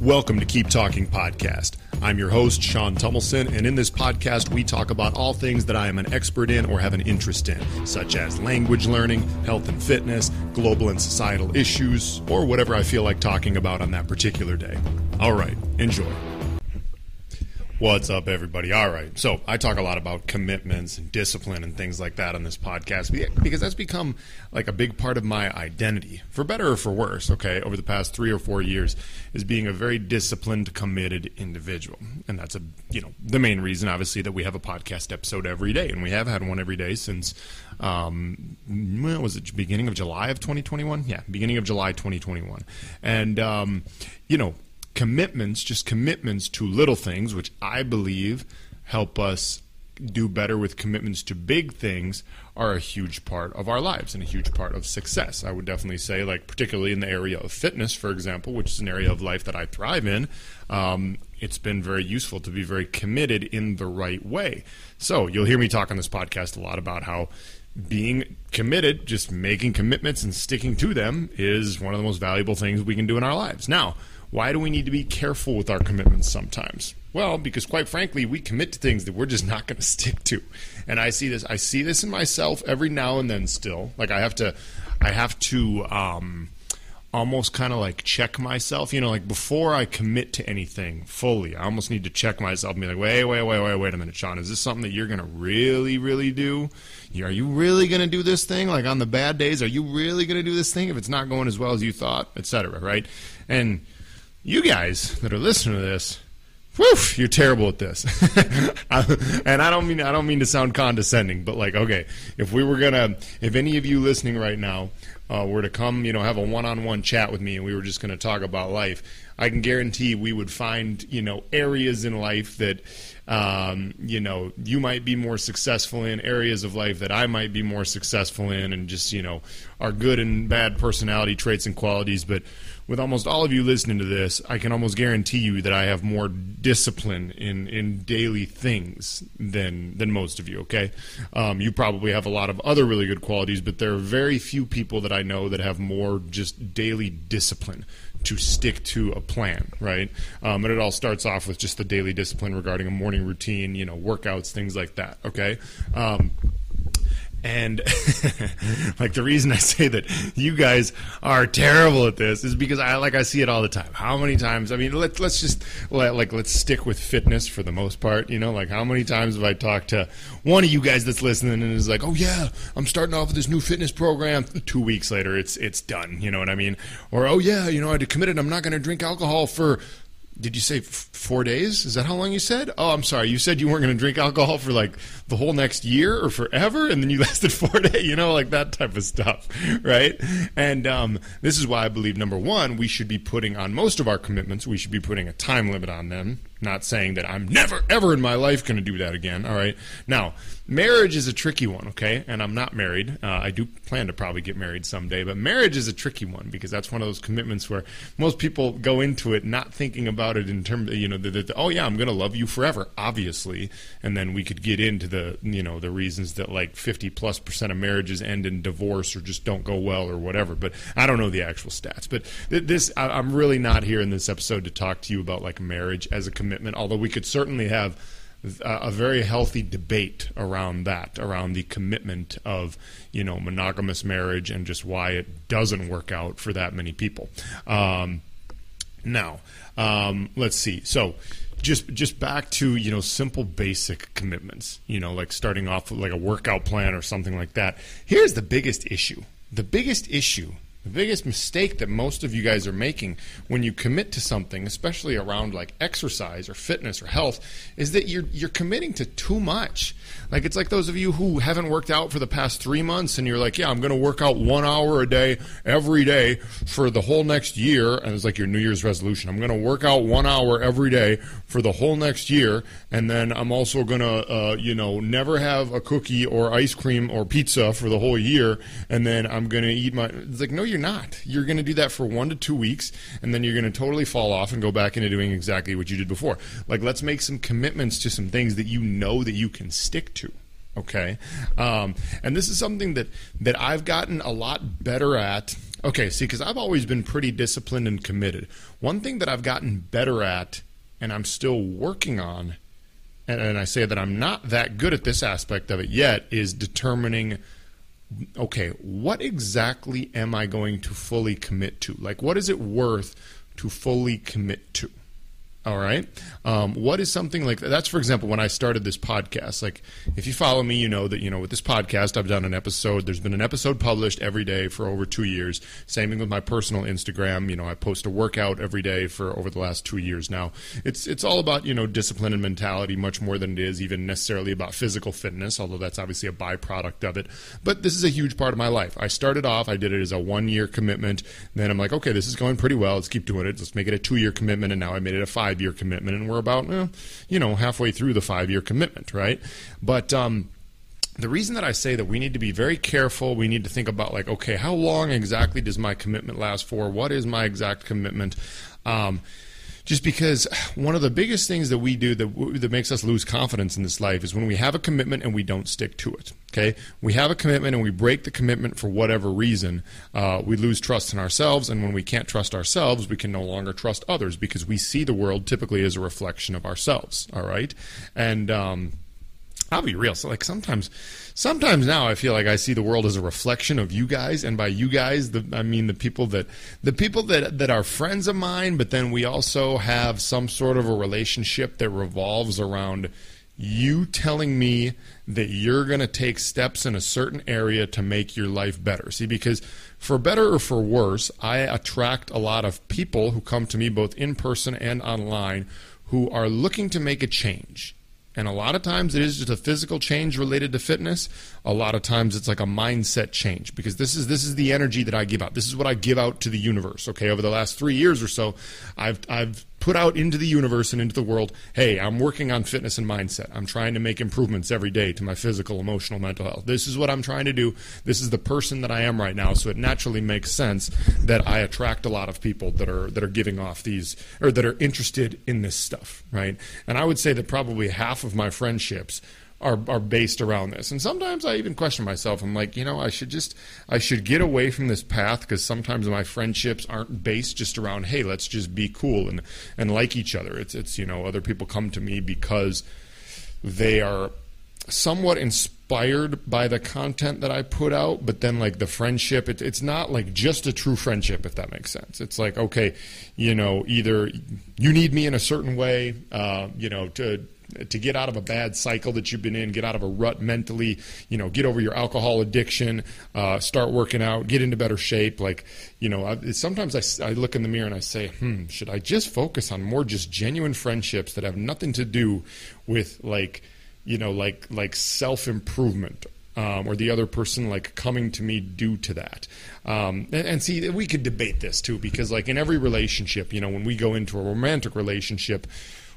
Welcome to Keep Talking Podcast. I'm your host, Sean Tumilson, and in this podcast, we talk about all things that I am an expert in or have an interest in, such as language learning, health and fitness, global and societal issues, or whatever I feel like talking about on that particular day. All right, enjoy. What's up, everybody? All right. So, I talk a lot about commitments and discipline and things like that on this podcast because that's become like a big part of my identity, for better or for worse, okay, over the past three or four years, is being a very disciplined, committed individual. And that's a, you know, the main reason, obviously, that we have a podcast episode every day. And we have had one every day since, um, was it beginning of July of 2021? Yeah, beginning of July 2021. And, um, you know, commitments, just commitments to little things, which I believe help us do better with commitments to big things, are a huge part of our lives and a huge part of success. I would definitely say, like, particularly in the area of fitness, for example, which is an area of life that I thrive in, um, it's been very useful to be very committed in the right way. So you'll hear me talk on this podcast a lot about how being committed, just making commitments and sticking to them, is one of the most valuable things we can do in our lives. Now, why do we need to be careful with our commitments sometimes? Well, because quite frankly, we commit to things that we're just not going to stick to. And I see this I see this in myself every now and then still. Like I have to I have to um almost kind of like check myself, you know, like before I commit to anything fully, I almost need to check myself and be like, wait, wait, wait, wait, wait a minute, Sean, is this something that you're going to really, really do? Are you really going to do this thing? Like on the bad days, are you really going to do this thing if it's not going as well as you thought, etc. Right? And you guys that are listening to this, whew, you're terrible at this. and I don't mean I don't mean to sound condescending, but like, okay, if we were gonna, if any of you listening right now uh, were to come, you know, have a one-on-one chat with me, and we were just to talk about life, I can guarantee we would find, you know, areas in life that, um, you know, you might be more successful in, areas of life that I might be more successful in, and just, you know, our good and bad personality traits and qualities, but with almost all of you listening to this, I can almost guarantee you that I have more discipline in, in daily things than than most of you. Okay, um, you probably have a lot of other really good qualities, but there are very few people that I know that have more just daily discipline to stick to a plan, right? Um, and it all starts off with just the daily discipline regarding a morning routine, you know, workouts, things like that. Okay. Um, and like the reason I say that you guys are terrible at this is because I like I see it all the time. How many times? I mean, let's let's just like let's stick with fitness for the most part. You know, like how many times have I talked to one of you guys that's listening and is like, "Oh yeah, I'm starting off with this new fitness program." Two weeks later, it's it's done. You know what I mean? Or oh yeah, you know, I committed. I'm not going to drink alcohol for did you say f- four days? Is that how long you said? Oh, I'm sorry. You said you weren't going to drink alcohol for like the whole next year or forever, and then you lasted four days. You know, like that type of stuff, right? And um, this is why I believe number one, we should be putting on most of our commitments. We should be putting a time limit on them. Not saying that I'm never ever in my life going to do that again. All right. Now, marriage is a tricky one. Okay, and I'm not married. Uh, I do plan to probably get married someday, but marriage is a tricky one because that's one of those commitments where most people go into it not thinking about it in terms of you know that oh yeah I'm going to love you forever, obviously, and then we could get into the you know the reasons that like 50 plus percent of marriages end in divorce or just don't go well or whatever. But I don't know the actual stats. But this I, I'm really not here in this episode to talk to you about like marriage as a commitment commitment, although we could certainly have a very healthy debate around that, around the commitment of you know monogamous marriage and just why it doesn't work out for that many people. Um, now, um, let's see. So, just just back to you know simple basic commitments. You know, like starting off with like a workout plan or something like that. Here's the biggest issue. The biggest issue the biggest mistake that most of you guys are making when you commit to something, especially around like exercise or fitness or health, is that you're you're committing to too much. Like it's like those of you who haven't worked out for the past three months and you're like, yeah, I'm going to work out one hour a day every day for the whole next year, and it's like your New Year's resolution. I'm going to work out one hour every day for the whole next year, and then I'm also going to, uh, you know, never have a cookie or ice cream or pizza for the whole year, and then I'm going to eat my. It's like no, you're not. You're going to do that for one to two weeks, and then you're going to totally fall off and go back into doing exactly what you did before. Like let's make some commitments to some things that you know that you can stick to Okay, um, and this is something that that I've gotten a lot better at. Okay, see, because I've always been pretty disciplined and committed. One thing that I've gotten better at, and I'm still working on, and I say that I'm not that good at this aspect of it yet, is determining okay, what exactly am I going to fully commit to? Like, what is it worth to fully commit to? All right. Um, what is something like that? That's, for example, when I started this podcast. Like, if you follow me, you know that, you know, with this podcast, I've done an episode. There's been an episode published every day for over two years. Same thing with my personal Instagram. You know, I post a workout every day for over the last two years now. It's, it's all about, you know, discipline and mentality much more than it is even necessarily about physical fitness, although that's obviously a byproduct of it. But this is a huge part of my life. I started off, I did it as a one year commitment. Then I'm like, okay, this is going pretty well. Let's keep doing it. Let's make it a two year commitment. And now I made it a five five year commitment, and we're about, eh, you know, halfway through the five year commitment, right? But, um, the reason that I say that we need to be very careful, we need to think about like, okay, how long exactly does my commitment last for? What is my exact commitment? Um, just because one of the biggest things that we do that, that makes us lose confidence in this life is when we have a commitment and we don't stick to it. Okay, we have a commitment and we break the commitment for whatever reason. Uh, we lose trust in ourselves, and when we can't trust ourselves, we can no longer trust others because we see the world typically as a reflection of ourselves. All right, and um, I'll be real. So like sometimes, sometimes now I feel like I see the world as a reflection of you guys, and by you guys, the, I mean the people that the people that that are friends of mine. But then we also have some sort of a relationship that revolves around you telling me that you're going to take steps in a certain area to make your life better. See, because for better or for worse, I attract a lot of people who come to me both in person and online who are looking to make a change and a lot of times it is just a physical change related to fitness. A lot of times it's like a mindset change because this is this is the energy that I give out. This is what I give out to the universe. Okay, over the last three years or so, I've I've put out into the universe and into the world hey, I'm working on fitness and mindset. I'm trying to make improvements every day to my physical, emotional, mental health. This is what I'm trying to do. This is the person that I am right now. So it naturally makes sense that I attract a lot of people that are that are giving off these or that are interested in this stuff, right? And I would say that probably half of my friendships are are based around this. And sometimes I even question myself. I'm like, you know, I should just I should get away from this path because sometimes my friendships aren't based just around hey, let's just be cool and and like each other. It's it's you know, other people come to me because they are somewhat inspired by the content that I put out, but then like the friendship, it, it's not like just a true friendship, if that makes sense. It's like, okay, you know, either you need me in a certain way, uh, you know, to to get out of a bad cycle that you've been in, get out of a rut mentally, you know, get over your alcohol addiction, uh, start working out, get into better shape. Like, you know, I, sometimes I, I look in the mirror and I say, hmm, should I just focus on more just genuine friendships that have nothing to do with like, you know, like like self improvement um, or the other person like coming to me due to that. Um, and, and, see, we could debate this too because like in every relationship, you know, when we go into a romantic relationship,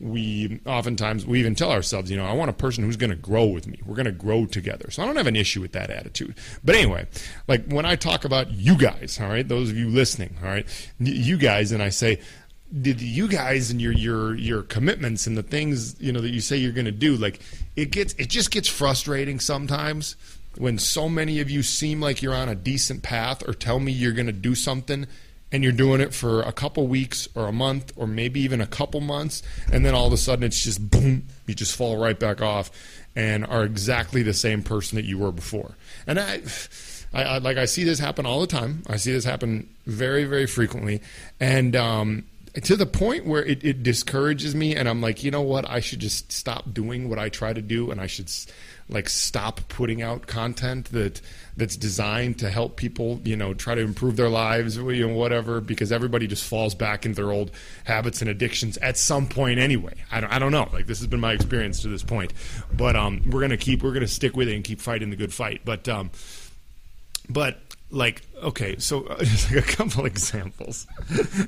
we oftentimes we even tell ourselves, you know, I want a person who's going to grow with me. We're going to grow together. So I don't have an issue with that attitude. But anyway, like when I talk about you guys, all right, those of you listening, all right, you guys, and I say, did you guys and your your your commitments and the things you know that you say you're going to do, like it gets it just gets frustrating sometimes when so many of you seem like you're on a decent path or tell me you're going to do something and you're doing it for a couple weeks or a month or maybe even a couple months and then all of a sudden it's just boom you just fall right back off and are exactly the same person that you were before and i I, I like I see this happen all the time. I see this happen very, very frequently, and um, to the point where it, it discourages me, and I'm like, you know what? I should just stop doing what I try to do, and I should like stop putting out content that that's designed to help people, you know, try to improve their lives, you know, whatever, because everybody just falls back into their old habits and addictions at some point anyway. I don't, I don't know. Like this has been my experience to this point, but um, we're gonna keep, we're gonna stick with it and keep fighting the good fight. But um, but like okay so uh, just like a couple examples.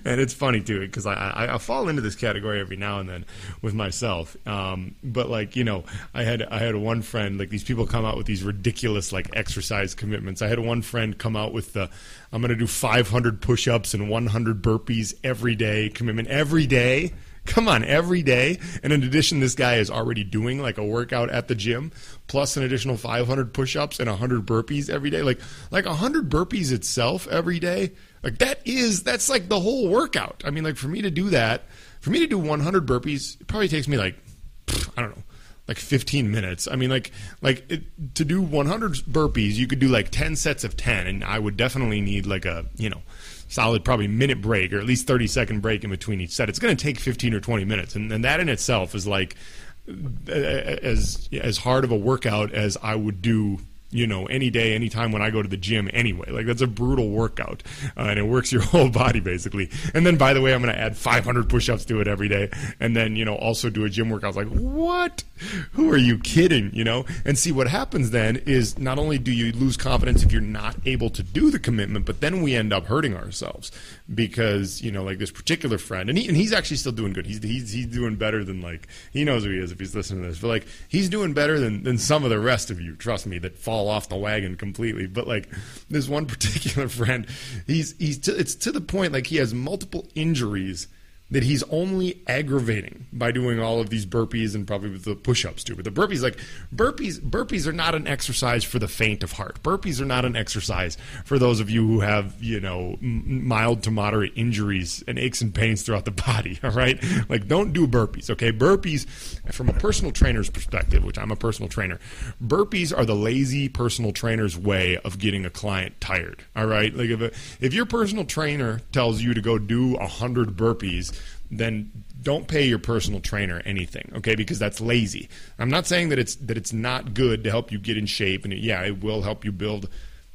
And it's funny too because I, I, I fall into this category every now and then with myself. Um, but like you know i had i had one friend like these people come out with these ridiculous like exercise commitments. I had one friend come out with the i'm going to do 500 push-ups and 100 burpees every day commitment every day Come on, every day. And in addition, this guy is already doing like a workout at the gym, plus an additional 500 push-ups and 100 burpees every day. Like like 100 burpees itself every day. Like that is that's like the whole workout. I mean, like for me to do that, for me to do 100 burpees, it probably takes me like I don't know, like 15 minutes. I mean, like like it, to do 100 burpees, you could do like 10 sets of 10, and I would definitely need like a you know solid probably minute break or at least 30 second break in between each set. It's going to take 15 or 20 minutes, and, and that in itself is like uh, as as hard of a workout as I would do you know, any day, anytime when I go to the gym anyway. Like that's a brutal workout, uh, and it works your whole body basically. And then, by the way, I'm going to add 500 push-ups to it every day, and then you know also do a gym workout. Like what? Who are you kidding? You know? And see what happens then is not only do you lose confidence if you're not able to do the commitment, but then we end up hurting ourselves because you know, like this particular friend, and he and he's actually still doing good. He's he's he's doing better than like he knows who he is if he's listening to this, but like he's doing better than than some of the rest of you. Trust me, that fall fall off the wagon completely. But like this one particular friend, he's he's to, it's to the point like he has multiple injuries that he's only aggravating by doing all of these burpees and probably with the push-ups too. But the burpees, like burpees, burpees are not an exercise for the faint of heart. Burpees are not an exercise for those of you who have you know mild to moderate injuries and aches and pains throughout the body. All right, like don't do burpees. Okay, burpees from a personal trainer's perspective, which I'm a personal trainer, burpees are the lazy personal trainer's way of getting a client tired. All right, like if a, if your personal trainer tells you to go do hundred burpees then don't pay your personal trainer anything, okay? Because that's lazy. I'm not saying that it's that it's not good to help you get in shape, and it, yeah, it will help you build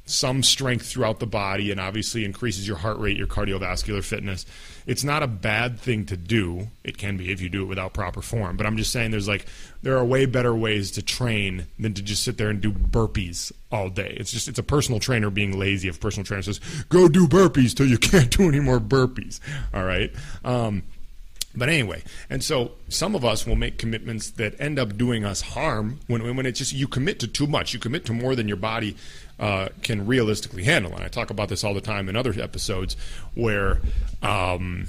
some strength throughout the body, and obviously increases your heart rate, your cardiovascular fitness. It's not a bad thing to do. It can be if you do it without proper form. But I'm just saying, there's like there are way better ways to train than to just sit there and do burpees all day. It's just it's a personal trainer being lazy. If personal trainer says go do burpees till you can't do any more burpees, all right. Um, but anyway, and so some of us will make commitments that end up doing us harm when when it's just you commit to too much. You commit to more than your body uh, can realistically handle. And I talk about this all the time in other episodes where. Um,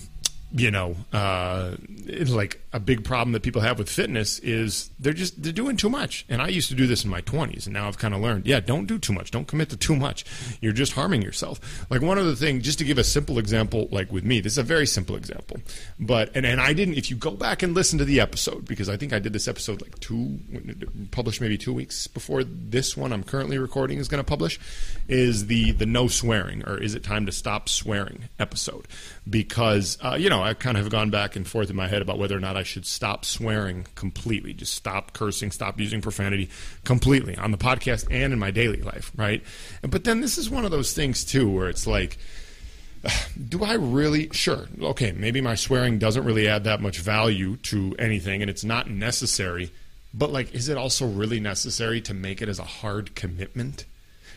you know, uh, it's like a big problem that people have with fitness is they're just they're doing too much. And I used to do this in my 20s, and now I've kind of learned, yeah, don't do too much. Don't commit to too much. You're just harming yourself. Like one other thing, just to give a simple example, like with me, this is a very simple example. But and and I didn't. If you go back and listen to the episode, because I think I did this episode like two, published maybe two weeks before this one I'm currently recording is going to publish, is the the no swearing or is it time to stop swearing episode? Because uh, you know I kind of have gone back and forth in my head about whether or not I should stop swearing completely, just stop cursing, stop using profanity completely on the podcast and in my daily life, right? But then this is one of those things too where it's like, do I really? Sure. Okay, maybe my swearing doesn't really add that much value to anything and it's not necessary. But, like, is it also really necessary to make it as a hard commitment?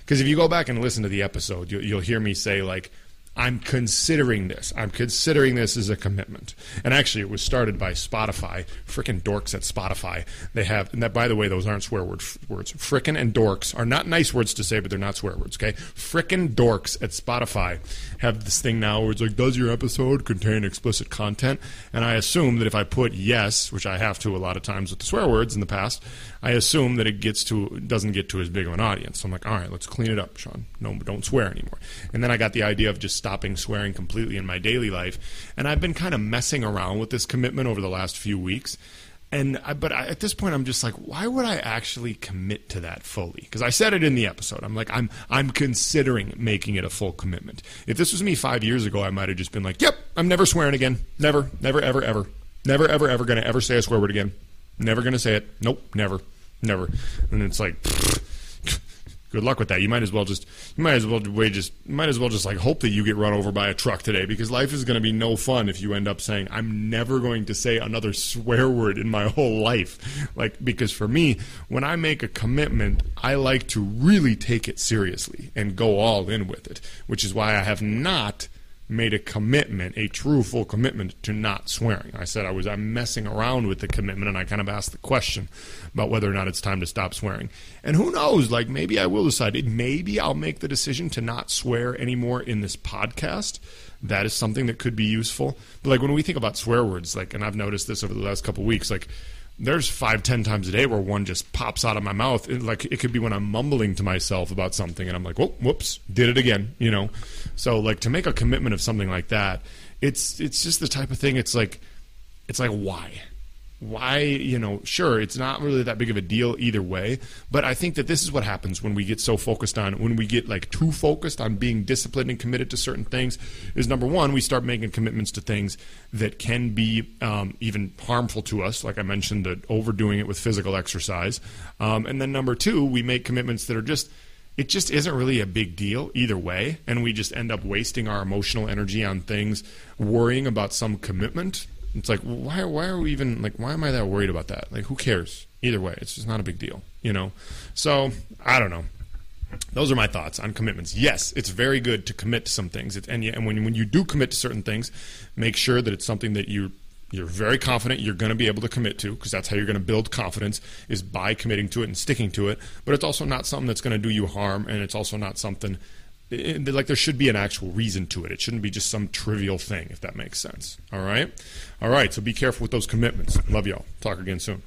Because if you go back and listen to the episode, you'll, you'll hear me say, like, I'm considering this. I'm considering this as a commitment. And actually, it was started by Spotify. Frickin' dorks at Spotify. They have, and that, by the way, those aren't swear word, words. Frickin' and dorks are not nice words to say, but they're not swear words, okay? Frickin' dorks at Spotify have this thing now where it's like, does your episode contain explicit content? And I assume that if I put yes, which I have to a lot of times with the swear words in the past, I assume that it gets to doesn't get to as big of an audience. So I'm like, all right, let's clean it up, Sean. No, don't swear anymore. And then I got the idea of just stopping swearing completely in my daily life. And I've been kind of messing around with this commitment over the last few weeks. And I, but I, at this point, I'm just like, why would I actually commit to that fully? Because I said it in the episode. I'm like, I'm I'm considering making it a full commitment. If this was me five years ago, I might have just been like, yep, I'm never swearing again. Never, never, ever, ever, never, ever, ever to ever say a swear word again. Never to say it. Nope, never, never. And it's like. Good luck with that. You might as well just you might as well just might as well just like hope that you get run over by a truck today because life is going to be no fun if you end up saying I'm never going to say another swear word in my whole life. Like because for me, when I make a commitment, I like to really take it seriously and go all in with it, which is why I have not made a commitment, a true full commitment to not swearing. I said I was I'm messing around with the commitment and I kind of asked the question about whether or not it's time to stop swearing. And who knows, like maybe I will decide maybe I'll make the decision to not swear anymore in this podcast. That is something that could be useful. But like when we think about swear words, like and I've noticed this over the last couple weeks, like there's five, ten times a day where one just pops out of my mouth. It, like it could be when I'm mumbling to myself about something, and I'm like, "Oh, whoops, did it again," you know. So like to make a commitment of something like that, it's it's just the type of thing. It's like, it's like why, why you know sure it's not really that big of a deal either way but i think that this is what happens when we get so focused on when we get like too focused on being disciplined and committed to certain things is number one we start making commitments to things that can be um, even harmful to us. Like i mentioned that overdoing it with physical exercise. Um, and then number two we make commitments that are just it just isn't really a big deal either way and we just end up wasting our emotional energy on things worrying about some commitment it's like why why are we even like why am I that worried about that? Like who cares? Either way, it's just not a big deal, you know. So I don't know. Those are my thoughts on commitments. Yes, it's very good to commit to some things, it's, and and when when you do commit to certain things, make sure that it's something that you you're very confident you're going to be able to commit to because that's how you're going to build confidence is by committing to it and sticking to it but it's also not something that's going to do you harm and it's also not something it, like there should be an actual reason to it. It shouldn't be just some trivial thing, if that makes sense. All right? All right, so be careful with those commitments. Love y'all. Talk again soon.